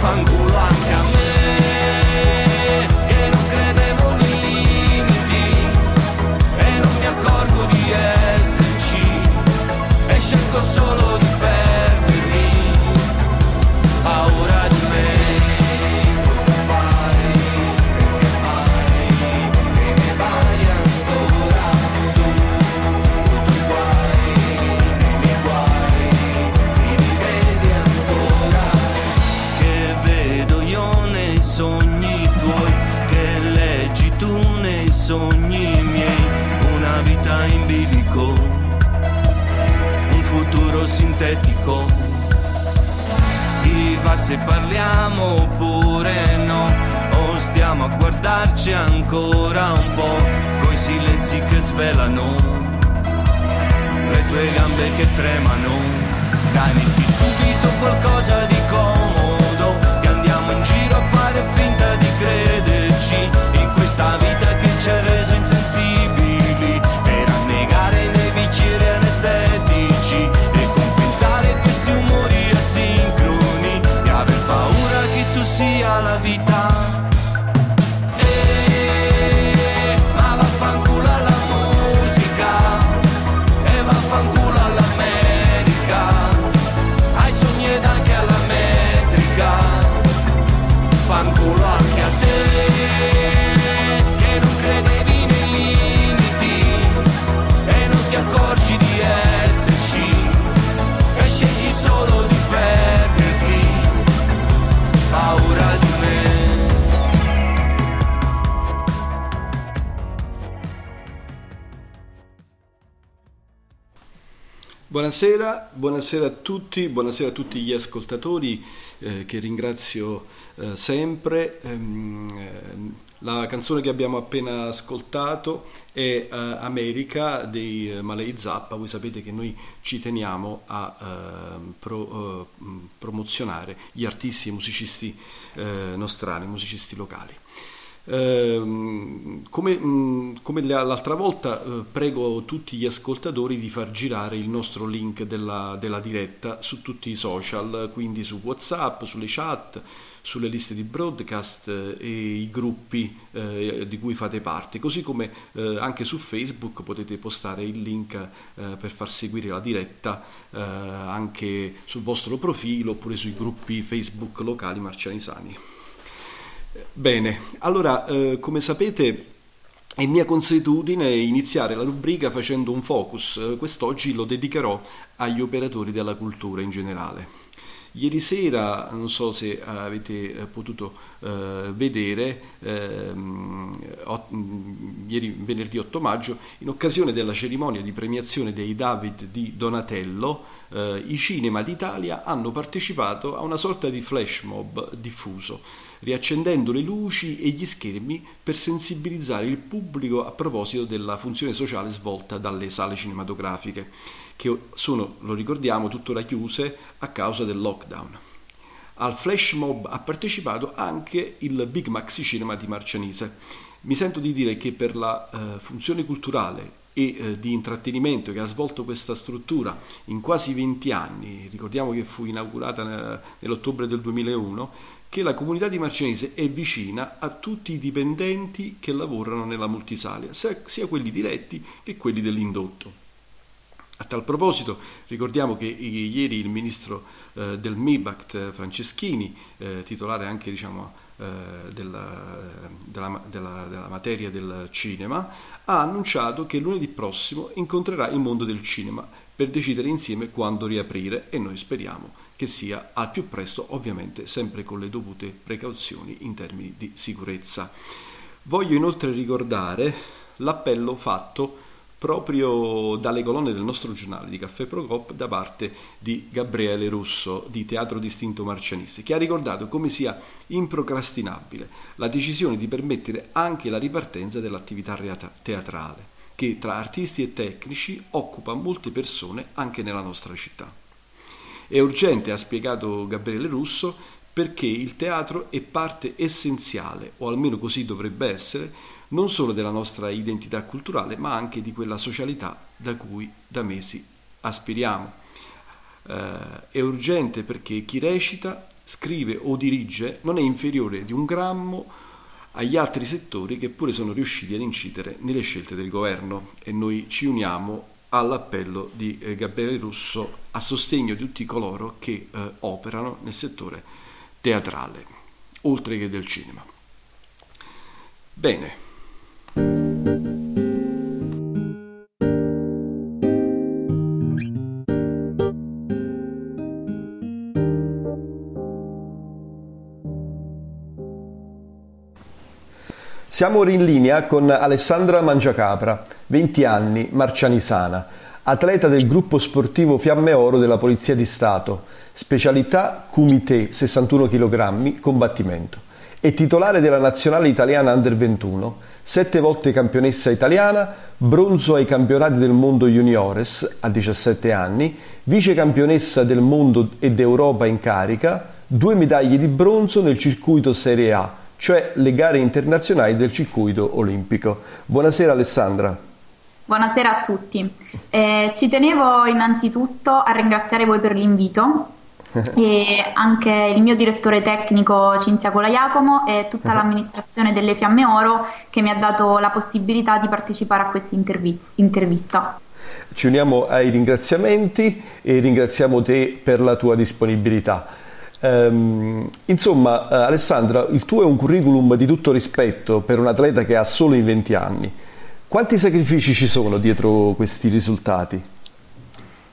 放肆乱跳。Sintetico. Ti va se parliamo oppure no, o stiamo a guardarci ancora un po', coi silenzi che svelano le tue gambe che tremano. Dai, subito qualcosa di comodo, Buonasera, buonasera a tutti, buonasera a tutti gli ascoltatori eh, che ringrazio eh, sempre. Ehm, eh, la canzone che abbiamo appena ascoltato è eh, America dei eh, Malay Zappa. Voi sapete che noi ci teniamo a ehm, pro- eh, promozionare gli artisti e musicisti nostrani, musicisti locali. Ehm, come, come la- l'altra volta eh, prego tutti gli ascoltatori di far girare il nostro link della, della diretta su tutti i social, quindi su Whatsapp, sulle chat, sulle liste di broadcast eh, e i gruppi eh, di cui fate parte, così come eh, anche su Facebook potete postare il link eh, per far seguire la diretta eh, anche sul vostro profilo oppure sui gruppi Facebook locali marcianisani. Bene, allora eh, come sapete è mia consuetudine iniziare la rubrica facendo un focus, Eh, quest'oggi lo dedicherò agli operatori della cultura in generale. Ieri sera, non so se avete eh, potuto eh, vedere, ehm, ot- mh, ieri venerdì 8 maggio, in occasione della cerimonia di premiazione dei David di Donatello, eh, i cinema d'Italia hanno partecipato a una sorta di flash mob diffuso, riaccendendo le luci e gli schermi per sensibilizzare il pubblico a proposito della funzione sociale svolta dalle sale cinematografiche, che sono, lo ricordiamo, tuttora chiuse a causa del lockdown. Al flash mob ha partecipato anche il Big Maxi Cinema di Marcianise. Mi sento di dire che per la eh, funzione culturale e eh, di intrattenimento che ha svolto questa struttura in quasi 20 anni, ricordiamo che fu inaugurata eh, nell'ottobre del 2001, che la comunità di Marcianise è vicina a tutti i dipendenti che lavorano nella multisalia, sia quelli diretti che quelli dell'indotto. A tal proposito ricordiamo che ieri il ministro eh, del MIBACT eh, Franceschini, eh, titolare anche diciamo, eh, della, della- della- della materia del cinema, ha annunciato che lunedì prossimo incontrerà il mondo del cinema per decidere insieme quando riaprire e noi speriamo che sia al più presto, ovviamente sempre con le dovute precauzioni in termini di sicurezza. Voglio inoltre ricordare l'appello fatto proprio dalle colonne del nostro giornale di Caffè Procop da parte di Gabriele Russo di Teatro Distinto Marcianese, che ha ricordato come sia improcrastinabile la decisione di permettere anche la ripartenza dell'attività teatrale, che tra artisti e tecnici occupa molte persone anche nella nostra città. È urgente, ha spiegato Gabriele Russo, perché il teatro è parte essenziale, o almeno così dovrebbe essere, non solo della nostra identità culturale, ma anche di quella socialità da cui da mesi aspiriamo. Eh, è urgente perché chi recita, scrive o dirige non è inferiore di un grammo agli altri settori che pure sono riusciti ad incidere nelle scelte del governo e noi ci uniamo all'appello di eh, Gabriele Russo a sostegno di tutti coloro che eh, operano nel settore teatrale, oltre che del cinema. Bene. Siamo ora in linea con Alessandra Mangiacapra, 20 anni, marcianisana, atleta del gruppo sportivo Fiamme Oro della Polizia di Stato, specialità Kumite 61 kg, combattimento. È titolare della nazionale italiana Under 21, sette volte campionessa italiana, bronzo ai campionati del mondo juniores a 17 anni, vice campionessa del mondo e d'Europa in carica, due medaglie di bronzo nel circuito Serie A cioè le gare internazionali del circuito olimpico. Buonasera Alessandra. Buonasera a tutti. Eh, ci tenevo innanzitutto a ringraziare voi per l'invito e anche il mio direttore tecnico Cinzia Colaiacomo e tutta l'amministrazione delle Fiamme Oro che mi ha dato la possibilità di partecipare a questa intervista. Ci uniamo ai ringraziamenti e ringraziamo te per la tua disponibilità. Um, insomma, uh, Alessandra, il tuo è un curriculum di tutto rispetto per un atleta che ha solo i 20 anni. Quanti sacrifici ci sono dietro questi risultati?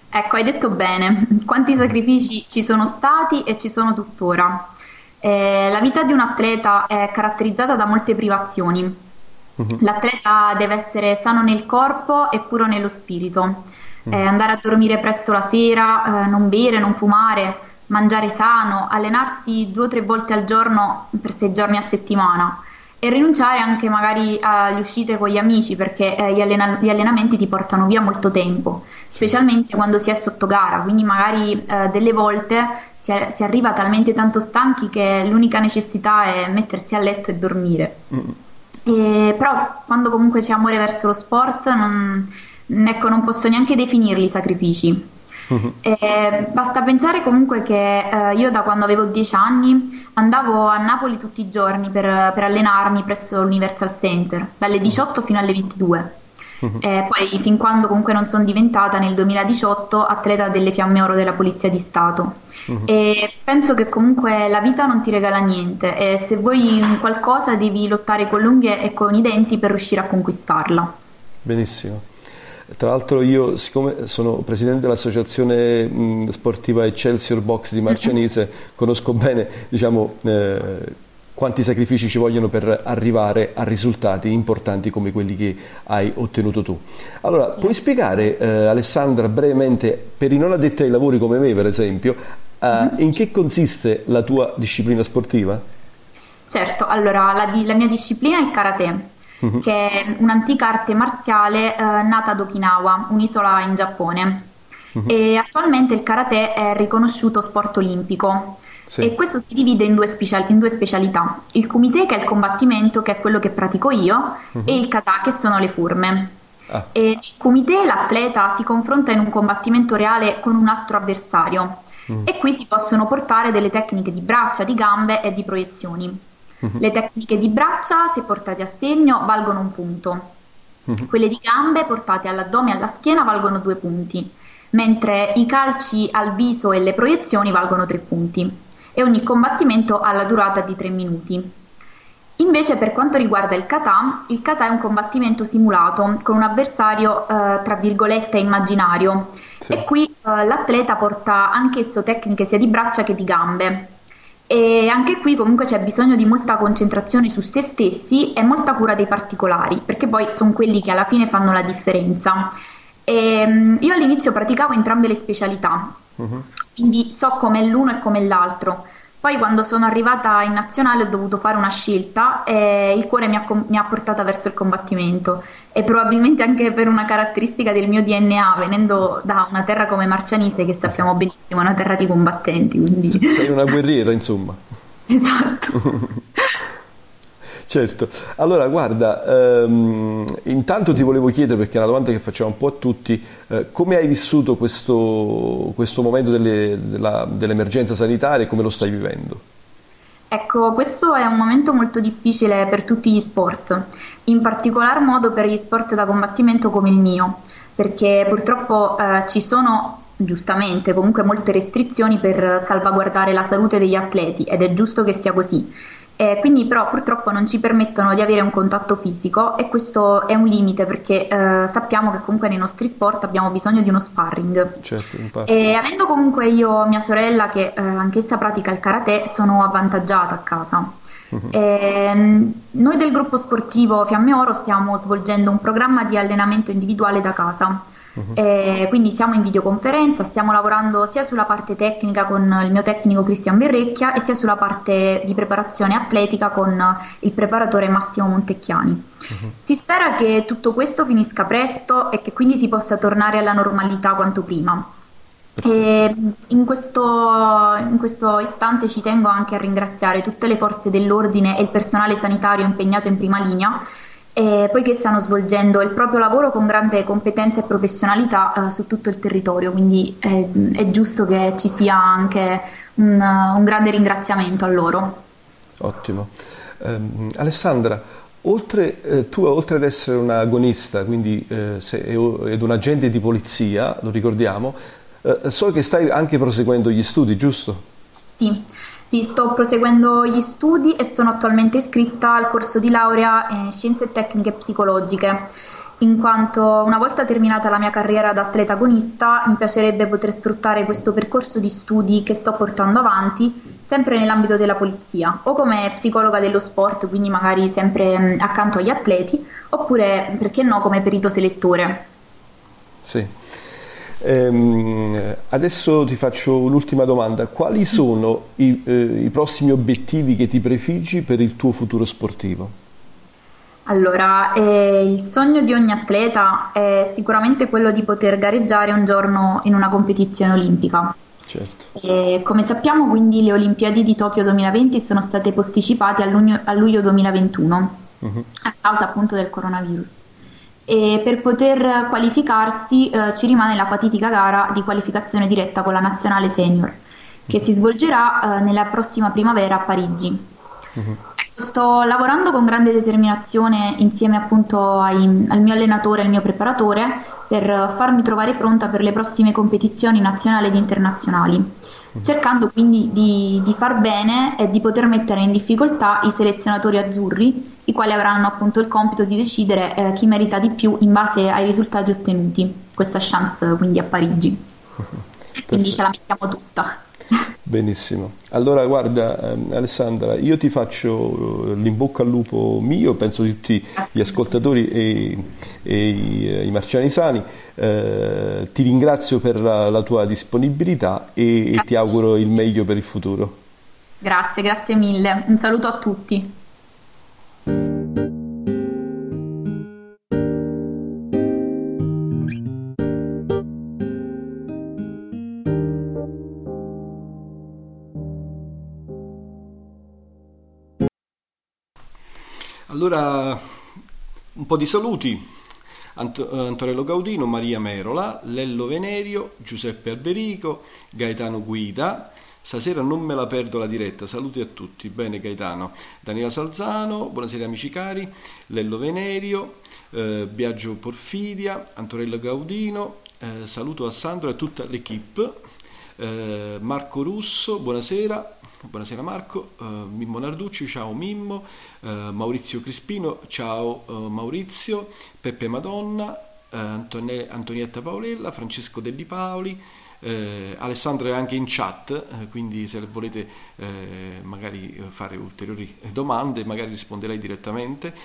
Ecco, hai detto bene, quanti sacrifici ci sono stati e ci sono tuttora. Eh, la vita di un atleta è caratterizzata da molte privazioni. Uh-huh. L'atleta deve essere sano nel corpo e puro nello spirito. Uh-huh. Eh, andare a dormire presto la sera, eh, non bere, non fumare, mangiare sano, allenarsi due o tre volte al giorno per sei giorni a settimana e rinunciare anche magari alle uscite con gli amici perché eh, gli, allena- gli, allenamenti ti portano via molto tempo, specialmente quando si è sotto gara, quindi magari eh, delle volte si, è- si, arriva talmente tanto stanchi che l'unica necessità è mettersi a letto e dormire. Mm. E, però quando comunque c'è amore verso lo sport non, ecco, non posso neanche definirli sacrifici Uh-huh. Eh, basta pensare comunque che eh, io da quando avevo 10 anni andavo a Napoli tutti i giorni per, per allenarmi presso l'Universal Center, dalle 18 fino alle 22. Uh-huh. Eh, poi fin quando comunque non sono diventata nel 2018 atleta delle Fiamme Oro della Polizia di Stato. Uh-huh. E penso che comunque la vita non ti regala niente e se vuoi qualcosa devi lottare con l'unghie e con i denti per riuscire a conquistarla. Benissimo. Tra l'altro io, siccome sono presidente dell'associazione mh, sportiva Excelsior Box di Marcianise, conosco bene diciamo, eh, quanti sacrifici ci vogliono per arrivare a risultati importanti come quelli che hai ottenuto tu. Allora, puoi spiegare eh, Alessandra brevemente, per i non addetti ai lavori come me per esempio, eh, in che consiste la tua disciplina sportiva? Certo, allora la, la mia disciplina è il karate uh-huh. che è un'antica arte marziale eh, nata ad Okinawa, un'isola in Giappone. Uh-huh. E attualmente il karate è riconosciuto sport olimpico. Sì. E questo si divide in due, special- in due, specialità: il kumite, che è il combattimento, che è quello che pratico io, uh-huh. e il kata, che sono le forme. Ah. E nel kumite l'atleta si confronta in un combattimento reale con un altro avversario. E qui si possono portare delle tecniche di braccia, di gambe e di proiezioni. Uh-huh. Le tecniche di braccia, se portate a segno, valgono un punto. Uh-huh. Quelle di gambe portate all'addome e alla schiena valgono due punti, mentre i calci al viso e le proiezioni valgono tre punti. E ogni combattimento ha la durata di tre minuti. Invece per quanto riguarda il kata, il kata è un combattimento simulato con un avversario eh, tra virgolette immaginario sì. e qui eh, l'atleta porta anch'esso tecniche sia di braccia che di gambe. E anche qui comunque c'è bisogno di molta concentrazione su se stessi e molta cura dei particolari, perché poi sono quelli che alla fine fanno la differenza. E, ehm, io all'inizio praticavo entrambe le specialità, uh-huh. quindi so com'è l'uno e com'è l'altro. Poi quando sono arrivata in nazionale ho dovuto fare una scelta e il cuore mi ha, mi ha portata verso il combattimento e probabilmente anche per una caratteristica del mio DNA, venendo da una terra come Marcianise, che sappiamo benissimo è una terra di combattenti. Quindi... Sei una guerriera, insomma. Esatto. Certo, allora guarda, ehm, intanto ti volevo chiedere, perché è una domanda che facciamo un po' a tutti, eh, come hai vissuto questo, questo momento delle, della, dell'emergenza sanitaria e come lo stai vivendo? Ecco, questo è un momento molto difficile per tutti gli sport, in particolar modo per gli sport da combattimento come il mio, perché purtroppo eh, ci sono giustamente comunque molte restrizioni per salvaguardare la salute degli atleti ed è giusto che sia così. Eh, quindi però purtroppo non ci permettono di avere un contatto fisico e questo è un limite perché eh, sappiamo che comunque nei nostri sport abbiamo bisogno di uno sparring. Certo, e avendo comunque io mia sorella che eh, anch'essa pratica il karate sono avvantaggiata a casa. Uh-huh. E, noi del gruppo sportivo Fiamme Oro stiamo svolgendo un programma di allenamento individuale da casa. Uh-huh. quindi siamo in videoconferenza, stiamo lavorando sia sulla parte tecnica con il mio tecnico Cristian Berrecchia e sia sulla parte di preparazione atletica con il preparatore Massimo Montecchiani. Uh-huh. Si spera che tutto questo finisca presto e che quindi si possa tornare alla normalità quanto prima. In, questo, in questo istante ci tengo anche a ringraziare tutte le forze dell'ordine e il personale sanitario impegnato in prima linea eh, poiché stanno svolgendo il proprio lavoro con grande competenza e professionalità eh, su tutto il territorio, quindi è, è giusto che ci sia anche un, un, grande ringraziamento a loro. Ottimo. Um, Alessandra, oltre, eh, tu oltre ad essere un agonista, quindi eh, sei, ed un agente di polizia, lo ricordiamo, eh, so che stai anche proseguendo gli studi, giusto? Sì, sì, sto proseguendo gli studi e sono attualmente iscritta al corso di laurea in Scienze Tecniche Psicologiche, in quanto una volta terminata la mia carriera da atleta agonista mi piacerebbe poter sfruttare questo percorso di studi che sto portando avanti sempre nell'ambito della polizia o come psicologa dello sport, quindi magari sempre mm, accanto agli atleti, oppure perché no come perito selettore. Sì. Ehm, adesso ti faccio un'ultima domanda. Quali sono i, eh, i prossimi obiettivi che ti prefiggi per il tuo futuro sportivo? Allora, eh, il sogno di ogni atleta è sicuramente quello di poter gareggiare un giorno in una competizione olimpica. Certo. E, come sappiamo, quindi le Olimpiadi di Tokyo 2020 sono state posticipate a luglio, a luglio 2021 uh-huh. a causa appunto del coronavirus e per poter qualificarsi eh, ci rimane la fatidica gara di qualificazione diretta con la nazionale senior che si svolgerà eh, nella prossima primavera a Parigi. Uh-huh. Sto lavorando con grande determinazione insieme appunto ai, al mio allenatore e al mio preparatore per farmi trovare pronta per le prossime competizioni nazionali ed internazionali. Cercando quindi di, di far bene e di poter mettere in difficoltà i selezionatori azzurri i quali avranno appunto il compito di decidere eh, chi merita di più in base ai risultati ottenuti. Questa chance quindi a Parigi. quindi ce la mettiamo tutta. Benissimo. Allora guarda ehm, Alessandra, io ti faccio eh, l'in bocca al lupo mio, penso di tutti gli ascoltatori e, e i, eh, i, marciani sani, eh, ti ringrazio per la, la tua disponibilità e, e ti auguro il meglio per il futuro. Grazie, grazie mille. Un saluto a tutti. Allora, un po' di saluti. Ant- Antonello Gaudino, Maria Merola, Lello Venerio, Giuseppe Alberico, Gaetano Guida. Stasera non me la perdo la diretta, saluti a tutti. Bene Gaetano. Daniela Salzano, buonasera amici cari, Lello Venerio, eh, Biagio Porfidia, Antonello Gaudino, eh, saluto a Sandro e a tutta l'equipe. Eh, Marco Russo, buonasera. Buonasera Marco, uh, Mimmo Narducci, ciao Mimmo, uh, Maurizio Crispino, ciao uh, Maurizio, Peppe Madonna, Antone- Antonietta Paolella, Francesco Delli Paoli, Alessandro è anche in chat, quindi se volete magari fare ulteriori domande, magari risponderei direttamente.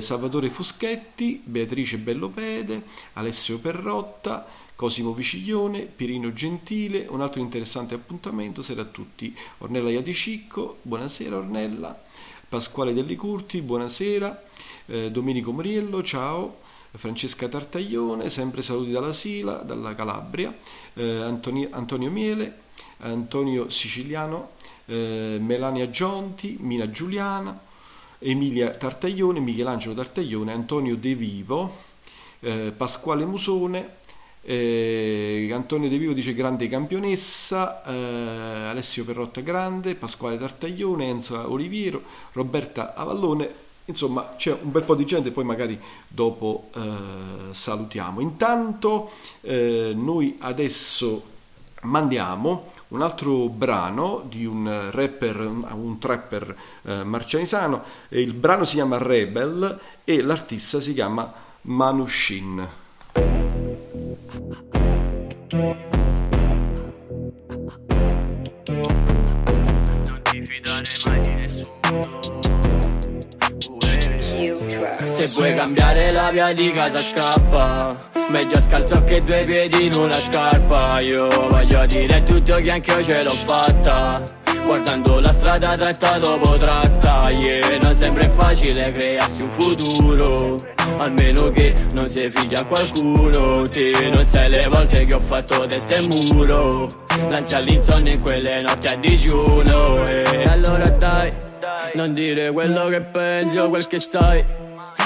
Salvatore Fuschetti, Beatrice Bellopede, Alessio Perrotta, Cosimo Viciglione, Pirino Gentile, un altro interessante appuntamento sarà a tutti. Ornella Iadicicco, buonasera Ornella, Pasquale Delli Curti, buonasera, eh, Domenico Moriello, ciao, Francesca Tartaglione, sempre saluti dalla Sila, dalla Calabria, eh, Antonio, Antonio Miele, Antonio Siciliano, eh, Melania Gionti, Mina Giuliana, Emilia Tartaglione, Michelangelo Tartaglione, Antonio De Vivo, eh, Pasquale Musone, eh, Antonio De Vivo dice grande campionessa, eh, Alessio Perrotta grande, Pasquale Tartaglione, Enza Oliviero, Roberta Avallone, insomma c'è un bel po' di gente, poi magari dopo eh, salutiamo. Intanto eh, noi adesso mandiamo un altro brano di un rapper, un trapper eh, marcianisano, il brano si chiama Rebel e l'artista si chiama Manushin. Se vuoi cambiare la via di casa scappa. Meglio scalzo che due piedi in una scarpa. Io voglio dire a tutti che anche io ce l'ho fatta. Guardando la strada tratta dopo tratta yeah. Non sempre è facile crearsi un futuro. Almeno che non sei figlio a qualcuno. Te non sai le volte che ho fatto testa e muro. L'ansia all'insonnia in quelle notti a digiuno E allora dai, non dire quello che pensi o quel che sai.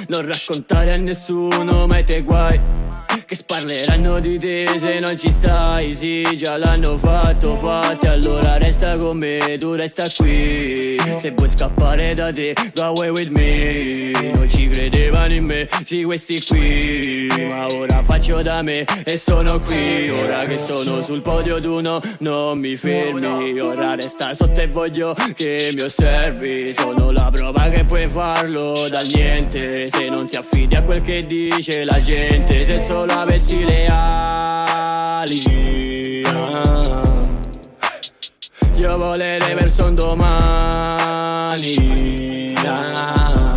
Non raccontare a nessuno mai te guai che sparleranno di te se non ci stai. Sì, già l'hanno fatto, fatto Allora resta con me, tu resta qui. Se vuoi scappare da te, go away with me. Non ci credevano in me, sì questi qui. Ma ora faccio da me e sono qui. Ora che sono sul podio tu no, non mi fermi. Ora resta sotto e voglio che mi osservi. Sono la prova che puoi farlo dal niente. Se non ti affidi a quel che dice la gente Se solo avessi le ali ah. Io volere verso un domani. Ah.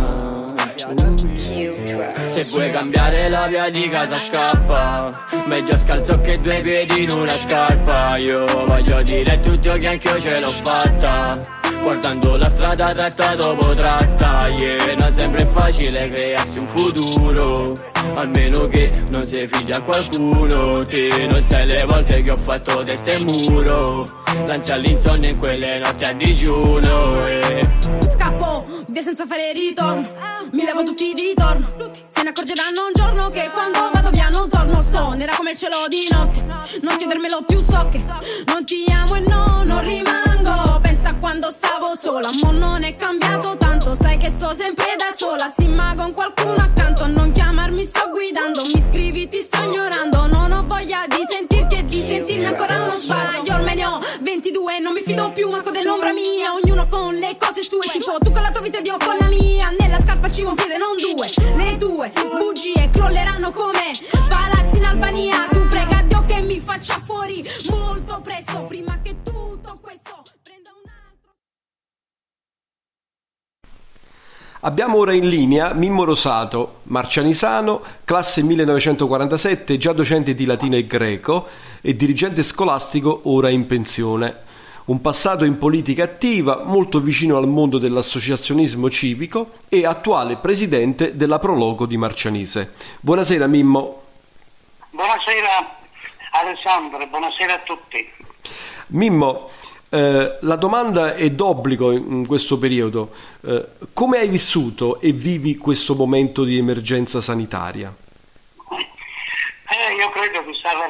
Se vuoi cambiare la via di casa scappa. Meglio scalzo che due piedi in una scarpa. Io voglio dire tutto che anch'io ce l'ho fatta Guardando la strada tratta dopo tratta yeah. Non sempre è facile crearsi un futuro. Almeno che non sei figlio a qualcuno. Te non sai le volte che ho fatto testa e muro. L'ansia all'insonnia in quelle notti a digiuno eh. Scappo, via senza fare ritorno. Mi levo tutti di ritorno Se ne accorgeranno un giorno che quando vado via non torno. Sto nera come il cielo di notte. Non chiedermelo più so che Non ti amo e no, non rimango Pensa quando stavo sola. Mo non è cambiato tanto Sai che sto sempre da sola. Sì ma con qualcuno accanto Non chiamarmi sto guidando. Mi scrivi ti sto ignorando. Non ho voglia di sentirti e di sentirmi ancora uno sbaglio. Ormai ne ho 22 Non mi fido più manco dell'ombra mia. Ognuno con le cose sue Tipo tu con la tua vita ed io con la mia. Nella scarpa ci un piede non due Le tue bugie crolleranno come palazzi in Albania. Tu prega Dio che mi faccia fuori molto presto Prima Abbiamo ora in linea Mimmo Rosato, marcianisano, classe 1947, già docente di latino e greco e dirigente scolastico ora in pensione. Un passato in politica attiva, molto vicino al mondo dell'associazionismo civico e attuale presidente della Prologo di Marcianise. Buonasera Mimmo. Buonasera Alessandro, buonasera a tutti. Mimmo, eh, la domanda è d'obbligo in questo periodo. Eh, come hai vissuto e vivi questo momento di emergenza sanitaria? Eh, io credo di, stare,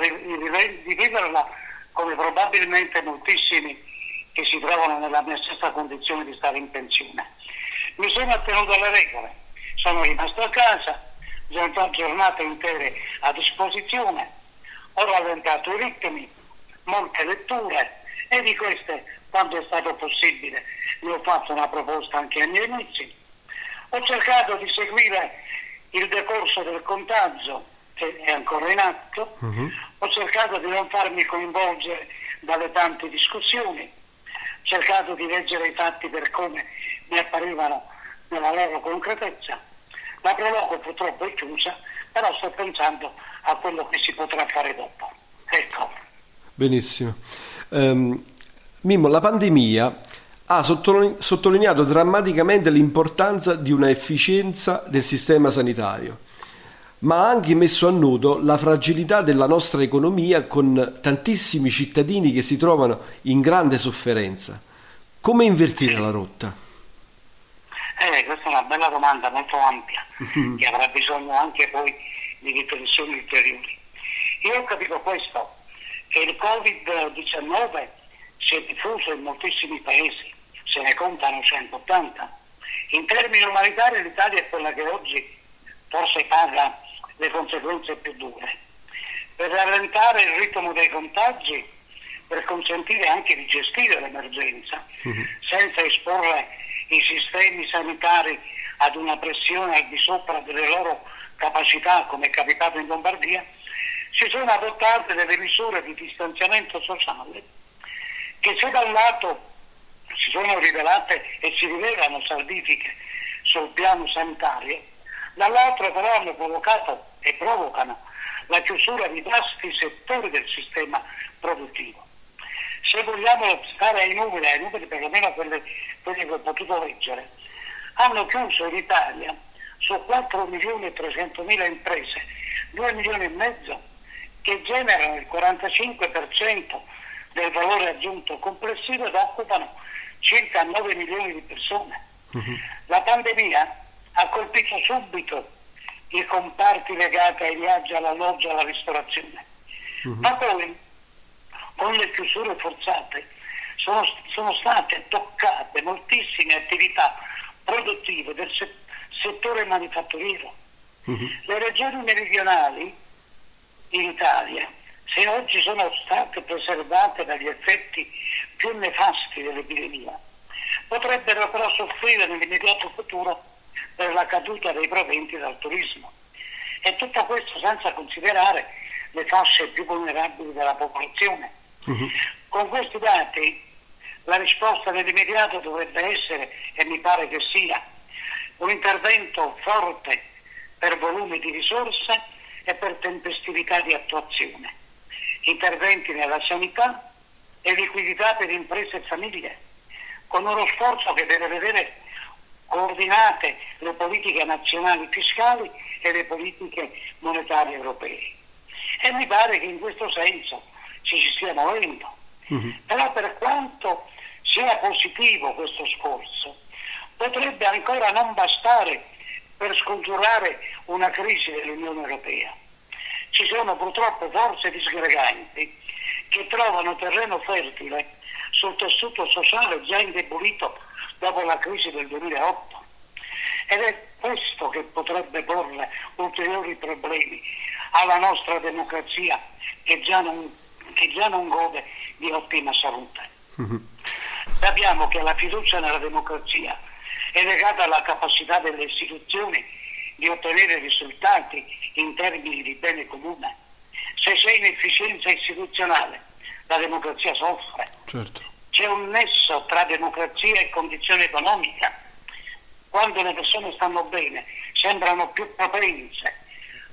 di viverla come probabilmente moltissimi che si trovano nella mia stessa condizione di stare in pensione. Mi sono attenuto alle regole, sono rimasto a casa, ho giornate intere a disposizione, ho rallentato i ritmi, molte letture e di queste, quando è stato possibile, ne ho fatto una proposta anche ai miei amici. Ho cercato di seguire il decorso del contagio che è ancora in atto, uh-huh. ho cercato di non farmi coinvolgere dalle tante discussioni, ho cercato di leggere i fatti per come mi apparivano nella loro concretezza. La prologo purtroppo è chiusa, però sto pensando a quello che si potrà fare dopo. Ecco. Benissimo. Um, Mimmo, la pandemia ha sottolineato drammaticamente l'importanza di una efficienza del sistema sanitario, ma ha anche messo a nudo la fragilità della nostra economia con tantissimi cittadini che si trovano in grande sofferenza. Come invertire la rotta? Eh, questa è una bella domanda molto ampia che avrà bisogno anche poi di riflessioni ulteriori. Io ho capito questo, che il Covid-19 si è diffuso in moltissimi paesi, se ne contano 180. In termini umanitari l'Italia è quella che oggi forse paga le conseguenze più dure. Per rallentare il ritmo dei contagi, per consentire anche di gestire l'emergenza, uh-huh. senza esporre i sistemi sanitari ad una pressione al di sopra delle loro capacità, come è capitato in Lombardia, si sono adottate delle misure di distanziamento sociale che se da un lato si sono rivelate e si rivelano salvifiche sul piano sanitario, dall'altro però hanno provocato e provocano la chiusura di vasti settori del sistema produttivo. Se vogliamo stare ai numeri, ai numeri perlomeno quelli, quelli che ho potuto leggere, hanno chiuso in Italia su 4 milioni e 300 mila imprese 2 milioni e mezzo che generano il 45% del valore aggiunto complessivo ed occupano circa 9 milioni di persone. Uh-huh. La pandemia ha colpito subito i comparti legati ai viaggi, all'alloggio, alla ristorazione, uh-huh. ma poi con le chiusure forzate sono, sono state toccate moltissime attività produttive del se- settore manifatturiero. Uh-huh. Le regioni meridionali in Italia, se oggi sono state preservate dagli effetti più nefasti dell'epidemia, potrebbero però soffrire nell'immediato futuro per la caduta dei proventi dal turismo. E tutto questo senza considerare le fasce più vulnerabili della popolazione. Uh-huh. Con questi dati la risposta nell'immediato dovrebbe essere, e mi pare che sia, un intervento forte per volumi di risorse e per tempestività di attuazione, interventi nella sanità e liquidità per imprese e famiglie, con uno sforzo che deve vedere coordinate le politiche nazionali fiscali e le politiche monetarie europee. E mi pare che in questo senso ci si stia muovendo. Uh-huh. Però per quanto sia positivo questo sforzo, potrebbe ancora non bastare per scongiurare una crisi dell'Unione Europea. Ci sono purtroppo forze disgreganti che trovano terreno fertile sul tessuto sociale già indebolito dopo la crisi del 2008. Ed è questo che potrebbe porre ulteriori problemi alla nostra democrazia che già non, che già non gode di ottima salute. Mm-hmm. Sappiamo che la fiducia nella democrazia è legata alla capacità delle istituzioni di ottenere risultati in termini di bene comune. Se c'è inefficienza istituzionale, la democrazia soffre. Certo c'è un nesso tra democrazia e condizione economica. Quando le persone stanno bene sembrano più propense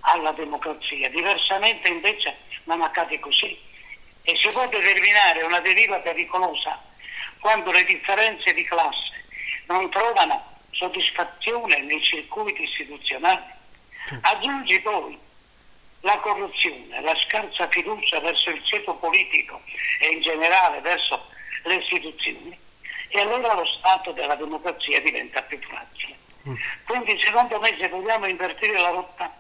alla democrazia, diversamente invece non accade così e si può determinare una deriva pericolosa quando le differenze di classe non trovano soddisfazione nei circuiti istituzionali. Aggiungi poi la corruzione, la scarsa fiducia verso il ceto politico e in generale verso le istituzioni e allora lo stato della democrazia diventa più fragile. Mm. Quindi secondo me se vogliamo invertire la rotta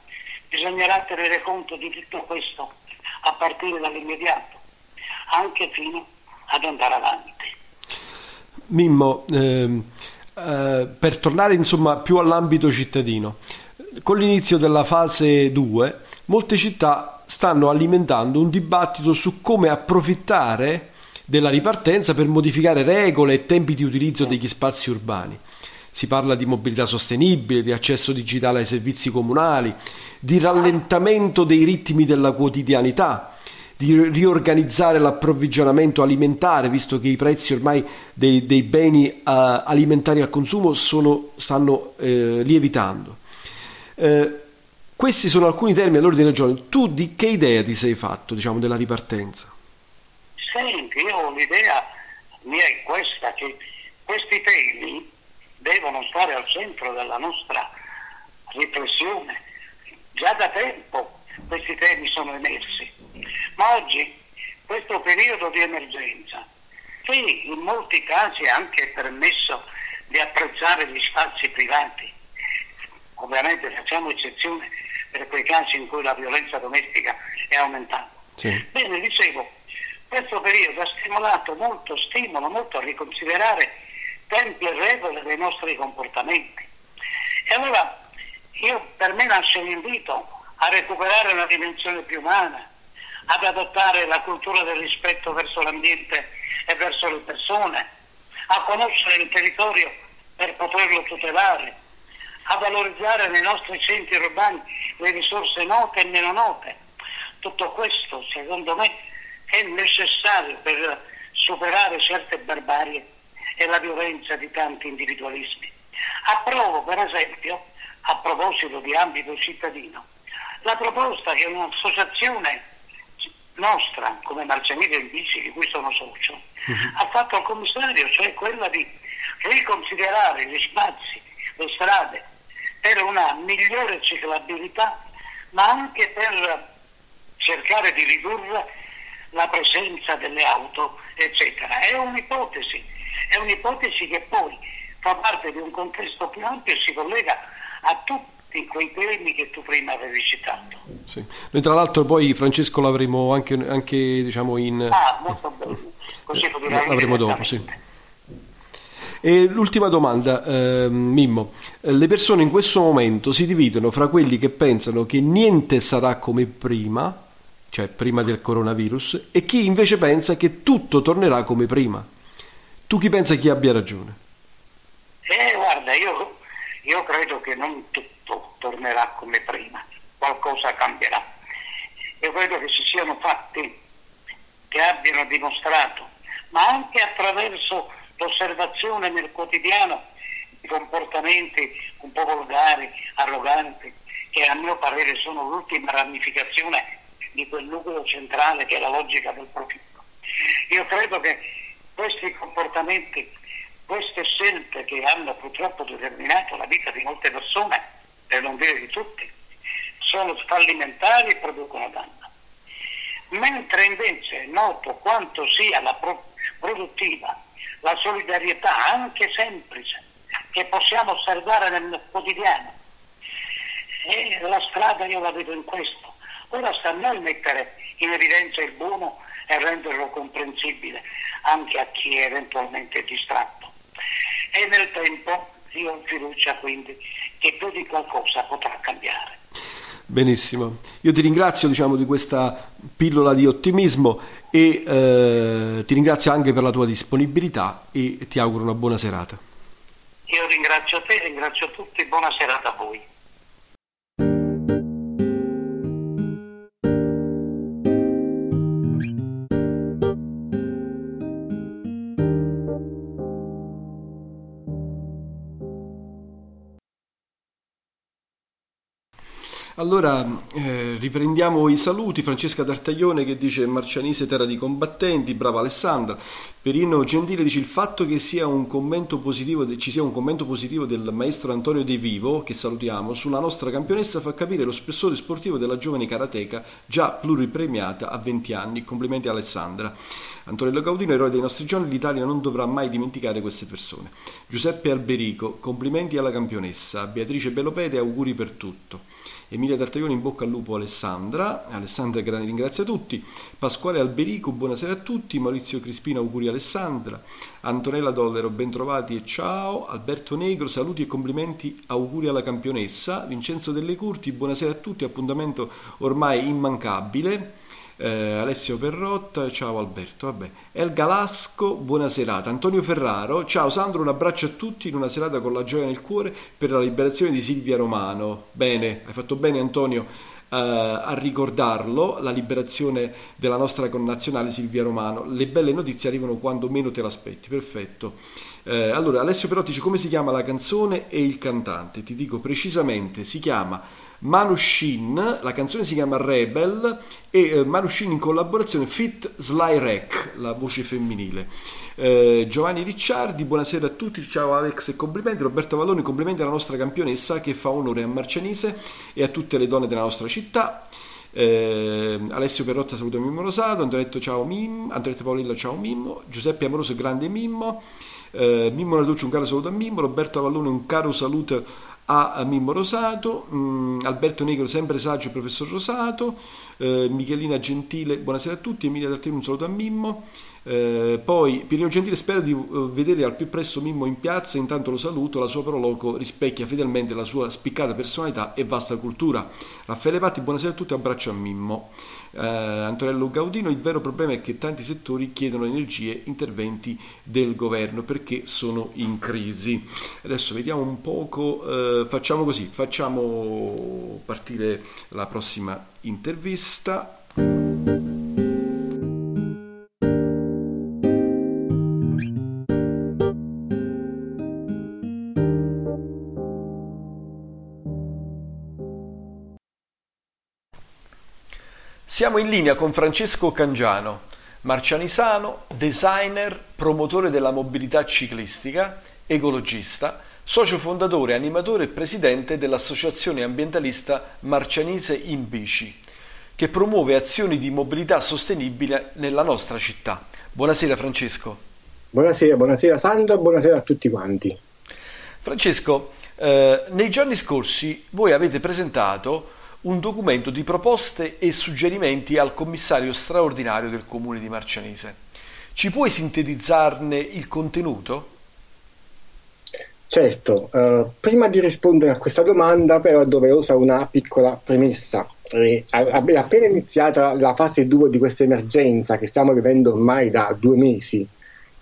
bisognerà tenere conto di tutto questo a partire dall'immediato, anche fino ad andare avanti. Mimmo, ehm, eh, per tornare insomma più all'ambito cittadino, con l'inizio della fase 2 molte città stanno alimentando un dibattito su come approfittare della ripartenza per modificare regole e tempi di utilizzo degli spazi urbani. Si parla di mobilità sostenibile, di accesso digitale ai servizi comunali, di rallentamento dei ritmi della quotidianità, di riorganizzare l'approvvigionamento alimentare, visto che i prezzi ormai dei, dei beni uh, alimentari al consumo sono, stanno eh, lievitando. Eh, questi sono alcuni termini all'ordine del giorno. Tu di che idea ti sei fatto diciamo, della ripartenza? Senti, io ho l'idea mia è questa, che questi temi devono stare al centro della nostra riflessione. Già da tempo questi temi sono emersi, ma oggi questo periodo di emergenza, che in molti casi ha anche permesso di apprezzare gli spazi privati, ovviamente facciamo eccezione per quei casi in cui la violenza domestica è aumentata. Sì. Bene, dicevo, questo periodo ha stimolato molto, stimola molto a riconsiderare tempi e regole dei nostri comportamenti. E allora io, per me nasce un invito a recuperare una dimensione più umana, ad adottare la cultura del rispetto verso l'ambiente e verso le persone, a conoscere il territorio per poterlo tutelare, a valorizzare nei nostri centri urbani le risorse note e meno note. Tutto questo, secondo me, è necessario per superare certe barbarie e la violenza di tanti individualismi. Approvo per esempio a proposito di ambito cittadino, la proposta che un'associazione nostra, come Marcianite in Bici, di cui sono socio, uh-huh. ha fatto al commissario, cioè quella di riconsiderare gli spazi, le strade, per una migliore ciclabilità, ma anche per cercare di ridurre la presenza delle auto, eccetera. È un'ipotesi, è un'ipotesi che poi fa parte di un contesto più ampio e si collega a tutti quei temi che tu prima avevi citato. Sì. Noi tra l'altro poi Francesco l'avremo anche, anche diciamo in... Ah, molto bene, così direi L'avremo dopo, sì. E l'ultima domanda, eh, Mimmo. Le persone in questo momento si dividono fra quelli che pensano che niente sarà come prima, cioè prima del coronavirus, e chi invece pensa che tutto tornerà come prima. Tu chi pensa chi abbia ragione? Eh, guarda, io, io credo che non tutto tornerà come prima, qualcosa cambierà. Io credo che ci siano fatti che abbiano dimostrato, ma anche attraverso l'osservazione nel quotidiano di comportamenti un po' volgari, arroganti, che a mio parere sono l'ultima ramificazione di quel nucleo centrale che è la logica del profitto. Io credo che questi comportamenti, queste scelte che hanno purtroppo determinato la vita di molte persone, per non dire di tutti, sono fallimentari e producono danno. Mentre invece noto quanto sia la pro- produttiva la solidarietà anche semplice che possiamo osservare nel quotidiano. E la strada io la vedo in questo. Ora sta a noi mettere in evidenza il buono e renderlo comprensibile anche a chi è eventualmente distratto. E nel tempo io ho fiducia quindi che più di qualcosa potrà cambiare. Benissimo, io ti ringrazio diciamo, di questa pillola di ottimismo e eh, ti ringrazio anche per la tua disponibilità e ti auguro una buona serata. Io ringrazio te, ringrazio tutti, buona serata a voi. Allora eh, riprendiamo i saluti. Francesca D'Artaglione che dice Marcianise terra di combattenti, brava Alessandra. Perino Gentile dice il fatto che sia un positivo, ci sia un commento positivo del maestro Antonio De Vivo, che salutiamo, sulla nostra campionessa fa capire lo spessore sportivo della giovane karateca già pluripremiata a 20 anni. Complimenti Alessandra. Antonello Gaudino, eroe dei nostri giorni, l'Italia non dovrà mai dimenticare queste persone. Giuseppe Alberico, complimenti alla campionessa. Beatrice Bellopede, auguri per tutto. Emilia D'Artaglione in bocca al lupo Alessandra, Alessandra ringrazia tutti, Pasquale Alberico, buonasera a tutti, Maurizio Crispino, auguri Alessandra, Antonella Dollero, bentrovati e ciao, Alberto Negro, saluti e complimenti, auguri alla campionessa, Vincenzo Delle Curti, buonasera a tutti, appuntamento ormai immancabile, eh, Alessio Perrotta, ciao Alberto, vabbè. El Galasco, buona serata. Antonio Ferraro, ciao Sandro, un abbraccio a tutti in una serata con la gioia nel cuore per la liberazione di Silvia Romano. Bene, hai fatto bene Antonio eh, a ricordarlo, la liberazione della nostra connazionale Silvia Romano. Le belle notizie arrivano quando meno te l'aspetti, perfetto. Eh, allora, Alessio Perotti dice come si chiama la canzone e il cantante. Ti dico precisamente, si chiama Manushin, la canzone si chiama Rebel e eh, Manushin in collaborazione Fit Sly la voce femminile. Eh, Giovanni Ricciardi, buonasera a tutti, ciao Alex e complimenti. Roberto Valloni, complimenti alla nostra campionessa che fa onore a Marcianise e a tutte le donne della nostra città. Eh, Alessio Perrotta saluto Mimmo Rosato, Antonetto ciao Mimmo, Antonetto Paolillo ciao Mimmo, Giuseppe Amoroso grande Mimmo, eh, Mimmo Naducci un caro saluto a Mimmo, Roberto Vallone un caro saluto a Mimmo Rosato, mh, mm, Alberto Negro sempre saggio professor Rosato, eh, Michelina Gentile, buonasera a tutti, Emilia D'Artino un saluto a Mimmo, eh, poi Pirino Gentile spero di uh, vedere al più presto Mimmo in piazza, intanto lo saluto, la sua proloco rispecchia fedelmente la sua spiccata personalità e vasta cultura. Raffaele Patti, buonasera a tutti, abbraccio a Mimmo eh, Antonello Gaudino, il vero problema è che tanti settori chiedono energie, interventi del governo perché sono in crisi. Adesso vediamo un poco, eh, facciamo così, facciamo partire la prossima intervista. Siamo in linea con Francesco Cangiano, marcianisano, designer, promotore della mobilità ciclistica, ecologista, socio fondatore, animatore e presidente dell'associazione ambientalista Marcianise in Bici, che promuove azioni di mobilità sostenibile nella nostra città. Buonasera Francesco. Buonasera, buonasera Sandro, buonasera a tutti quanti. Francesco, eh, nei giorni scorsi voi avete presentato un documento di proposte e suggerimenti al commissario straordinario del comune di Marcianise. Ci puoi sintetizzarne il contenuto? Certo, eh, prima di rispondere a questa domanda però è doverosa una piccola premessa. Eh, è appena iniziata la fase 2 di questa emergenza che stiamo vivendo ormai da due mesi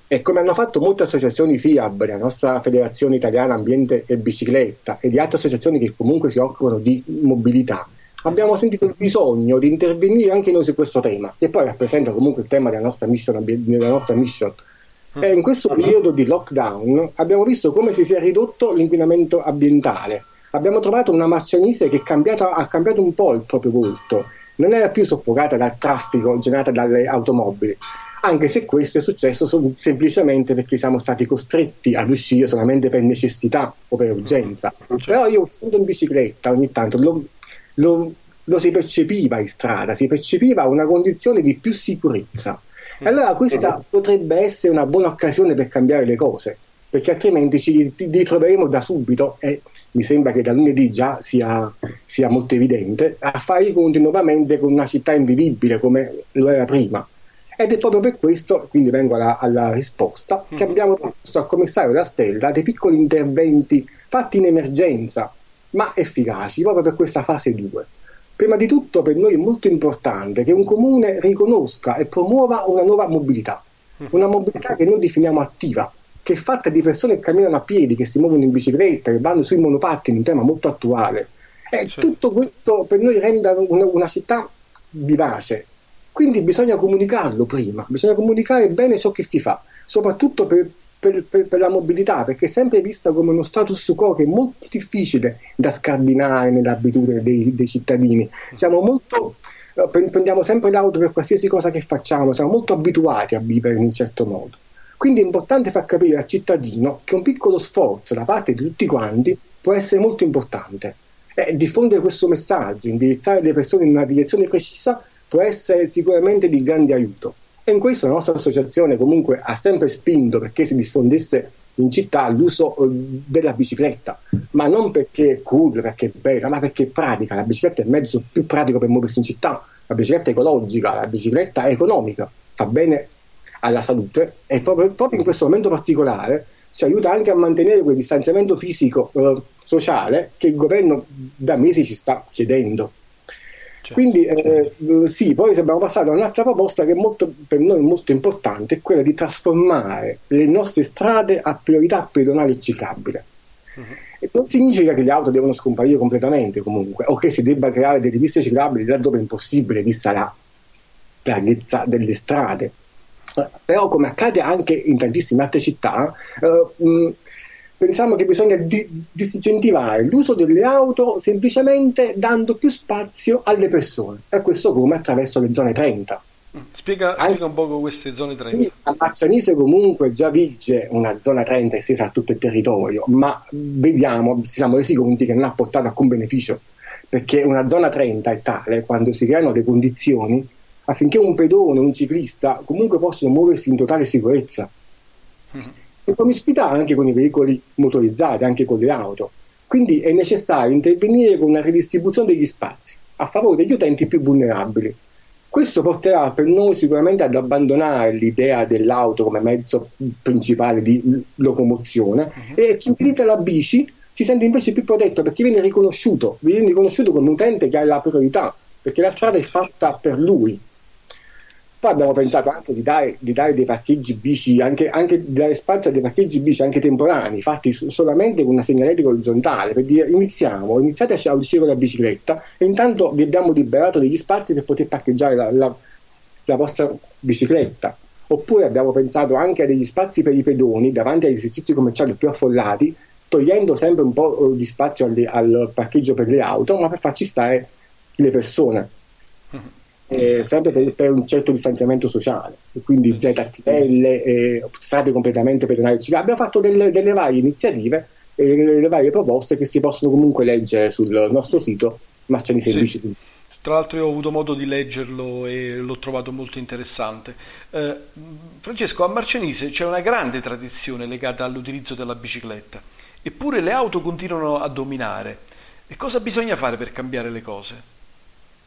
e come hanno fatto molte associazioni FIAB, la nostra Federazione Italiana Ambiente e Bicicletta e di altre associazioni che comunque si occupano di mobilità, abbiamo sentito il bisogno di intervenire anche noi su questo tema, che poi rappresenta comunque il tema della nostra mission. Della nostra mission. Mm. E in questo periodo di lockdown abbiamo visto come si sia ridotto l'inquinamento ambientale. Abbiamo trovato una Marcianise che cambiato, ha cambiato un po' il proprio volto, non era più soffocata dal traffico generato dalle automobili, anche se questo è successo semplicemente perché siamo stati costretti ad uscire solamente per necessità o per urgenza. Certo. Però io uscendo in bicicletta ogni tanto lo, lo, lo, si percepiva in strada, si percepiva una condizione di più sicurezza. E allora questa potrebbe essere una buona occasione per cambiare le cose, perché altrimenti ci ritroveremo da subito e mi sembra che da lunedì già sia, sia molto evidente, a fare i conti nuovamente con una città invivibile come lo era prima. Ed è proprio per questo, quindi vengo alla, alla risposta, che mm-hmm. abbiamo proposto al commissario della Stella dei piccoli interventi fatti in emergenza, ma efficaci, proprio per questa fase 2. Prima di tutto per noi è molto importante che un comune riconosca e promuova una nuova mobilità, mm-hmm. una mobilità che noi definiamo attiva, che è fatta di persone che camminano a piedi, che si muovono in bicicletta, che vanno sui monopattini, un tema molto attuale. E sì. tutto questo per noi rende una, una città vivace, quindi bisogna comunicarlo prima, bisogna comunicare bene ciò che si fa, soprattutto per, per, per, per, la mobilità, perché è sempre vista come uno status quo che è molto difficile da scardinare nell'abitudine dei, dei cittadini. Siamo molto, eh, prendiamo sempre l'auto per qualsiasi cosa che facciamo, siamo molto abituati a vivere in un certo modo. Quindi è importante far capire al cittadino che un piccolo sforzo da parte di tutti quanti può essere molto importante. E diffondere questo messaggio, indirizzare le persone in una direzione precisa può essere sicuramente di grande aiuto. E in questo la nostra associazione comunque ha sempre spinto perché si diffondesse in città l'uso eh, della bicicletta, ma non perché è cool, perché è bella, ma perché è pratica. La bicicletta è il mezzo più pratico per muoversi in città. La bicicletta è ecologica, la bicicletta è economica, fa bene alla salute e proprio, proprio in questo momento particolare ci aiuta anche a mantenere quel distanziamento fisico eh, sociale che il governo da mesi ci sta chiedendo. Certo. Quindi eh, sì, poi abbiamo passato a un'altra proposta che è molto, per noi è molto importante, è quella di trasformare le nostre strade a priorità pedonale e ciclabile. Uh-huh. E non significa che le auto devono scomparire completamente comunque, o che si debba creare delle piste ciclabili laddove è impossibile, vista la larghezza delle strade. Eh, però come accade anche in tantissime altre città, eh, mh, pensiamo che bisogna di- disincentivare l'uso delle auto semplicemente dando più spazio alle persone e questo come attraverso le zone 30. Spiega, Anche, spiega un po' queste zone 30. a Maccianise comunque già vige una zona 30 estesa a tutto il territorio, ma vediamo, ci siamo resi conti che non ha portato alcun beneficio, perché una zona 30 è tale quando si creano le condizioni affinché un pedone, un ciclista comunque possano muoversi in totale sicurezza. Mm-hmm e promiscuità anche con i veicoli motorizzati, anche con le auto. Quindi è necessario intervenire con una ridistribuzione degli spazi a favore degli utenti più vulnerabili. Questo porterà per noi sicuramente ad abbandonare l'idea dell'auto come mezzo principale di locomozione uh-huh. e chi utilizza la bici si sente invece più protetto perché viene riconosciuto, viene riconosciuto come utente che ha la priorità, perché la strada è fatta per lui, poi abbiamo pensato anche di dare, di dare dei parcheggi bici, anche, anche di dare spazio a dei parcheggi bici anche temporanei, fatti solamente con una segnaletica orizzontale, per dire iniziamo, iniziate a uscire con la bicicletta e intanto vi abbiamo liberato degli spazi per poter parcheggiare la, la, la vostra bicicletta. Oppure abbiamo pensato anche a degli spazi per i pedoni davanti agli esercizi commerciali più affollati, togliendo sempre un po' di spazio al, al parcheggio per le auto, ma per farci stare le persone. Eh, sempre per, per, un certo distanziamento sociale, quindi ZTL, eh, strade completamente pedonali. Abbiamo fatto delle, delle varie iniziative e le varie proposte che si possono comunque leggere sul nostro sito Marcianise sì. Bici. Tra l'altro io ho avuto modo di leggerlo e l'ho trovato molto interessante. Eh, Francesco, a Marcianise c'è una grande tradizione legata all'utilizzo della bicicletta, eppure le auto continuano a dominare. E cosa bisogna fare per cambiare le cose?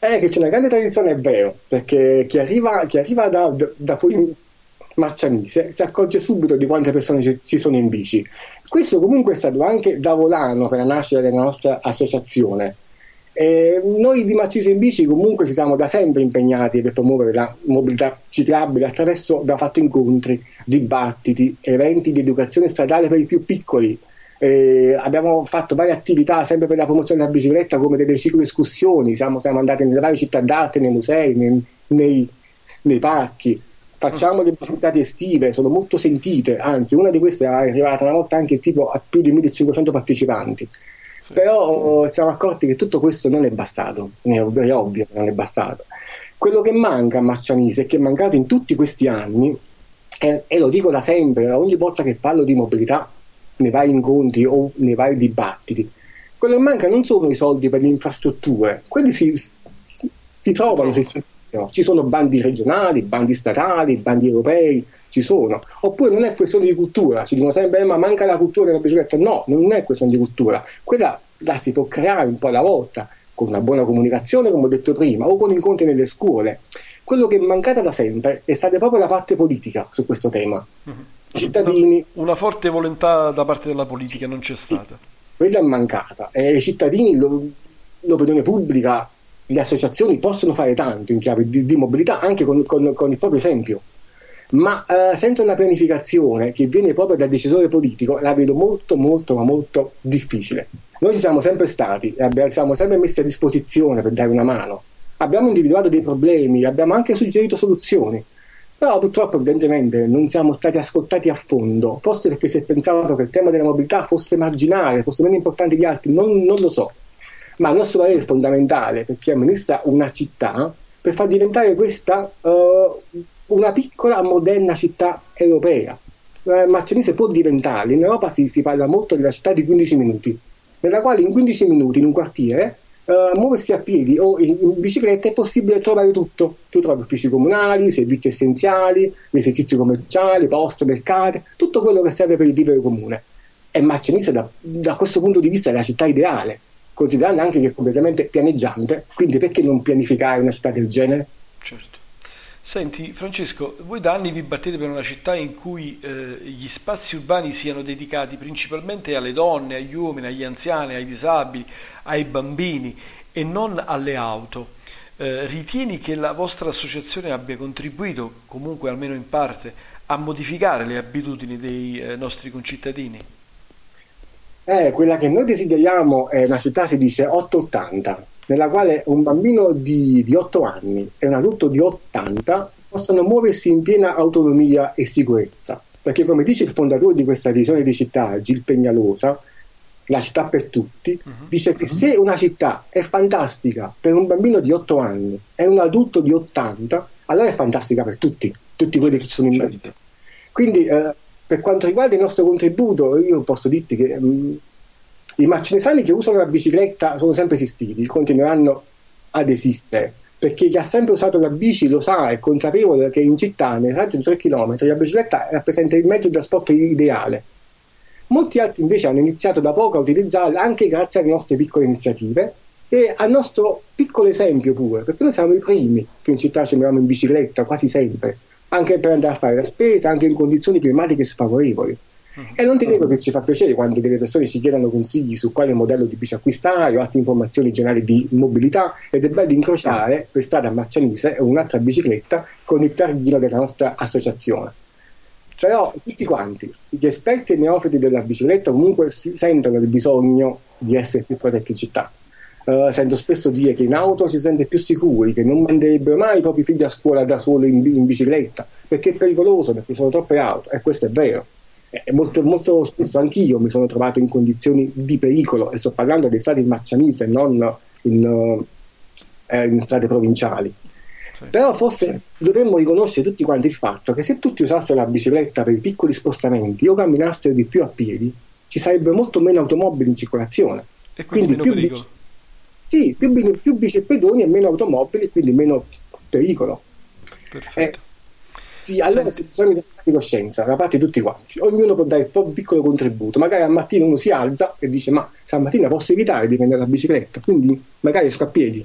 Eh, che c'è una grande tradizione, è vero, perché chi arriva, chi arriva da, da, da Marcianise si accorge subito di quante persone ci, ci, sono in bici. Questo comunque è stato anche da volano per la nascita della nostra associazione. E noi di Marcianise in bici comunque ci siamo da sempre impegnati per promuovere la mobilità ciclabile attraverso da fatto incontri, dibattiti, eventi di educazione stradale per i più piccoli, eh, abbiamo fatto varie attività sempre per la promozione della bicicletta come delle cicloescursioni, siamo, siamo andati nelle varie città d'arte, nei musei, nei, nei, nei parchi, facciamo le biciclette estive, sono molto sentite, anzi una di queste è arrivata una volta anche tipo a più di 1500 partecipanti. Però eh, siamo accorti che tutto questo non è bastato, è ovvio, è ovvio che non è bastato. Quello che manca a Marcianise e che è mancato in tutti questi anni, e, e lo dico da sempre, ogni volta che parlo di mobilità nei vari incontri o nei vari dibattiti. Quello che manca non sono i soldi per le infrastrutture, quelli si, si, si trovano, si, ci sono bandi regionali, bandi statali, bandi europei, ci sono. Oppure non è questione di cultura, ci dicono sempre eh, ma manca la cultura della bicicletta. No, non è questione di cultura, quella la si può creare un po' alla volta, con una buona comunicazione, come ho detto prima, o con incontri nelle scuole. Quello che è mancata da sempre è stata proprio la parte politica su questo tema. Uh-huh cittadini... Una, forte volontà da parte della politica non c'è stata. Sì, quella è mancata. E i cittadini, l'opinione pubblica, le associazioni possono fare tanto in chiave di, di mobilità anche con, con, con, il proprio esempio. Ma eh, senza una pianificazione che viene proprio dal decisore politico, la vedo molto, molto, ma molto difficile. Noi ci siamo sempre stati e abbiamo, siamo sempre messi a disposizione per dare una mano. Abbiamo individuato dei problemi, abbiamo anche suggerito soluzioni però purtroppo evidentemente non siamo stati ascoltati a fondo, forse perché si è pensato che il tema della mobilità fosse marginale, fosse meno importante di altri, non, non lo so. Ma il nostro parere è fondamentale per chi amministra una città per far diventare questa uh, una piccola moderna città europea. Uh, Marcianise può diventare, in Europa si, si parla molto della città di 15 minuti, nella quale in 15 minuti in un quartiere uh, muoversi a piedi o in, in, bicicletta è possibile trovare tutto. Tu trovi uffici comunali, servizi essenziali, esercizi commerciali, poste, mercati, tutto quello che serve per il vivere comune. E Marcianise da, da questo punto di vista è la città ideale, considerando anche che è completamente pianeggiante, quindi perché non pianificare una città del genere? Certo. Senti Francesco, voi da anni vi battete per una città in cui eh, gli spazi urbani siano dedicati principalmente alle donne, agli uomini, agli anziani, ai disabili, ai bambini e non alle auto. Eh, ritieni che la vostra associazione abbia contribuito, comunque almeno in parte, a modificare le abitudini dei eh, nostri concittadini? Eh, quella che noi desideriamo è una città, si dice 880, nella quale un bambino di, di 8 anni e un adulto di 80 possono muoversi in piena autonomia e sicurezza. Perché come dice il fondatore di questa visione di città, Gil Pegnalosa, la città per tutti, uh-huh. dice che se una città è fantastica per un bambino di 8 anni e un adulto di 80, allora è fantastica per tutti, tutti quelli che ci sono in mezzo. Quindi eh, per quanto riguarda il nostro contributo, io posso dirti che mh, mm, i marcinesani che usano la bicicletta sono sempre esistiti, continueranno ad esistere, perché chi ha sempre usato la bici lo sa, è consapevole che in città, nel raggio di 3 km, la bicicletta rappresenta il mezzo di trasporto ideale Molti altri invece hanno iniziato da poco a utilizzarla anche grazie alle nostre piccole iniziative e al nostro piccolo esempio pure, perché noi siamo i primi che in città ci muoviamo in bicicletta quasi sempre, anche per andare a fare la spesa, anche in condizioni climatiche sfavorevoli. E non ti nego che ci fa piacere quando delle persone ci chiedono consigli su quale modello di bici acquistare o altre informazioni generali di mobilità ed è bello incrociare per strada Marcianise un'altra bicicletta con il targhino della nostra associazione. Però tutti quanti, gli esperti e neofiti della bicicletta comunque si sentono il bisogno di essere più protetti in città. Uh, sento spesso dire che in auto si sente più sicuri, che non manderebbero mai i propri figli a scuola da soli in, in bicicletta, perché è pericoloso, perché sono troppe auto, e questo è vero. E molto, molto spesso anch'io mi sono trovato in condizioni di pericolo, e sto parlando di strade in Marcianise, non in, uh, in strade provinciali. Sì. Però forse dovremmo riconoscere tutti quanti il fatto che se tutti usassero la bicicletta per i piccoli spostamenti o camminassero di più a piedi, ci sarebbero molto meno automobili in circolazione. E quindi, quindi più, bici, sì, più, più bici e pedoni e meno automobili, quindi meno pericolo. Perfetto. Eh, sì, allora c'è bisogno di coscienza da parte di tutti quanti. Ognuno può dare un piccolo contributo. Magari al mattino uno si alza e dice: Ma stamattina posso evitare di prendere la bicicletta, quindi magari esco a piedi.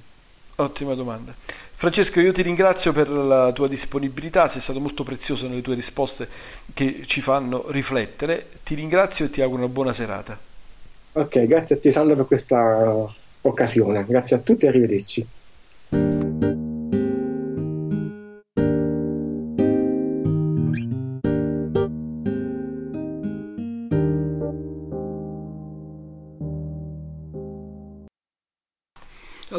Ottima domanda. Francesco, io ti ringrazio per la tua disponibilità, sei stato molto prezioso nelle tue risposte che ci fanno riflettere. Ti ringrazio e ti auguro una buona serata. Ok, grazie a te Sandro per questa occasione. Grazie a tutti e arrivederci.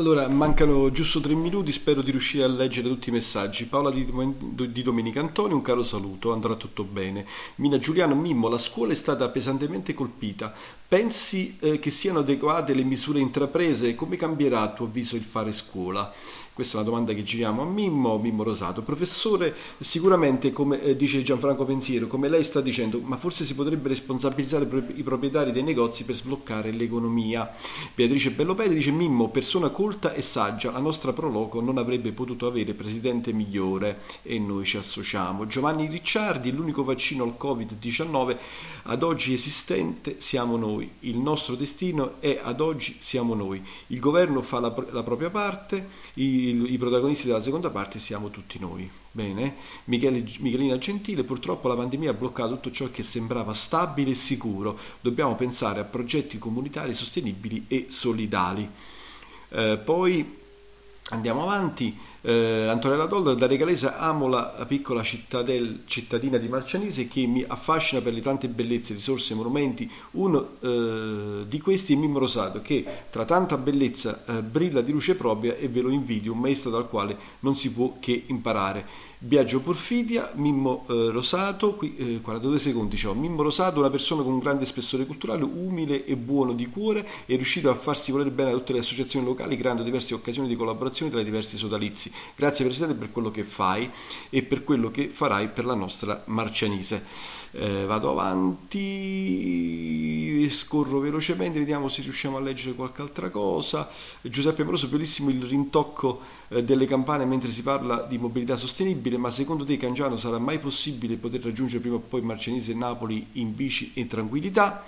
Allora, mancano giusto tre minuti, spero di riuscire a leggere tutti i messaggi. Paola di, Domenica Antonio, un caro saluto, andrà tutto bene. Mina Giuliano, Mimmo, la scuola è stata pesantemente colpita. Pensi eh, che siano adeguate le misure intraprese? Come cambierà a tuo avviso il fare scuola? Questa è una domanda che giriamo a Mimmo, Mimmo Rosato. Professore, sicuramente, come eh, dice Gianfranco Pensiero, come lei sta dicendo, ma forse si potrebbe responsabilizzare i proprietari dei negozi per sbloccare l'economia. Beatrice Bellopede dice Mimmo, persona colta e saggia, la nostra Proloco non avrebbe potuto avere presidente migliore e noi ci associamo. Giovanni Ricciardi, l'unico vaccino al Covid-19 ad oggi esistente siamo noi, il nostro destino è ad oggi siamo noi. Il governo fa la, la propria parte, i i, i protagonisti della seconda parte siamo tutti noi. Bene, Michele, Michelina Gentile, purtroppo la pandemia ha bloccato tutto ciò che sembrava stabile e sicuro. Dobbiamo pensare a progetti comunitari sostenibili e solidali. Eh, poi andiamo avanti. Eh, Antonella Dollaro da Regalesa amo la piccola cittadina di Marcianise che mi affascina per le tante bellezze, risorse e monumenti. Uno eh, di questi è Mimmo Rosato che tra tanta bellezza eh, brilla di luce propria e ve lo invidio, un maestro dal quale non si può che imparare. Biagio Porfidia, Mimmo eh, Rosato, qui, eh, 42 secondi ciò. Mimmo Rosato, una persona con un grande spessore culturale, umile e buono di cuore, è riuscito a farsi volere bene a tutte le associazioni locali, creando diverse occasioni di collaborazione tra i diversi sodalizi. Grazie Presidente per quello che fai e per quello che farai per la nostra Marcianise. Eh, vado avanti, scorro velocemente, vediamo se riusciamo a leggere qualche altra cosa. Giuseppe Amoroso, bellissimo il rintocco eh, delle campane mentre si parla di mobilità sostenibile, ma secondo te Cangiano sarà mai possibile poter raggiungere prima o poi Marcianise e Napoli in bici e tranquillità?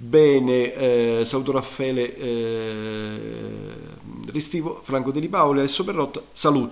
Bene, eh, saluto Raffaele eh, Restivo, Franco Deli Paoli, Alessio Perrotta, saluti.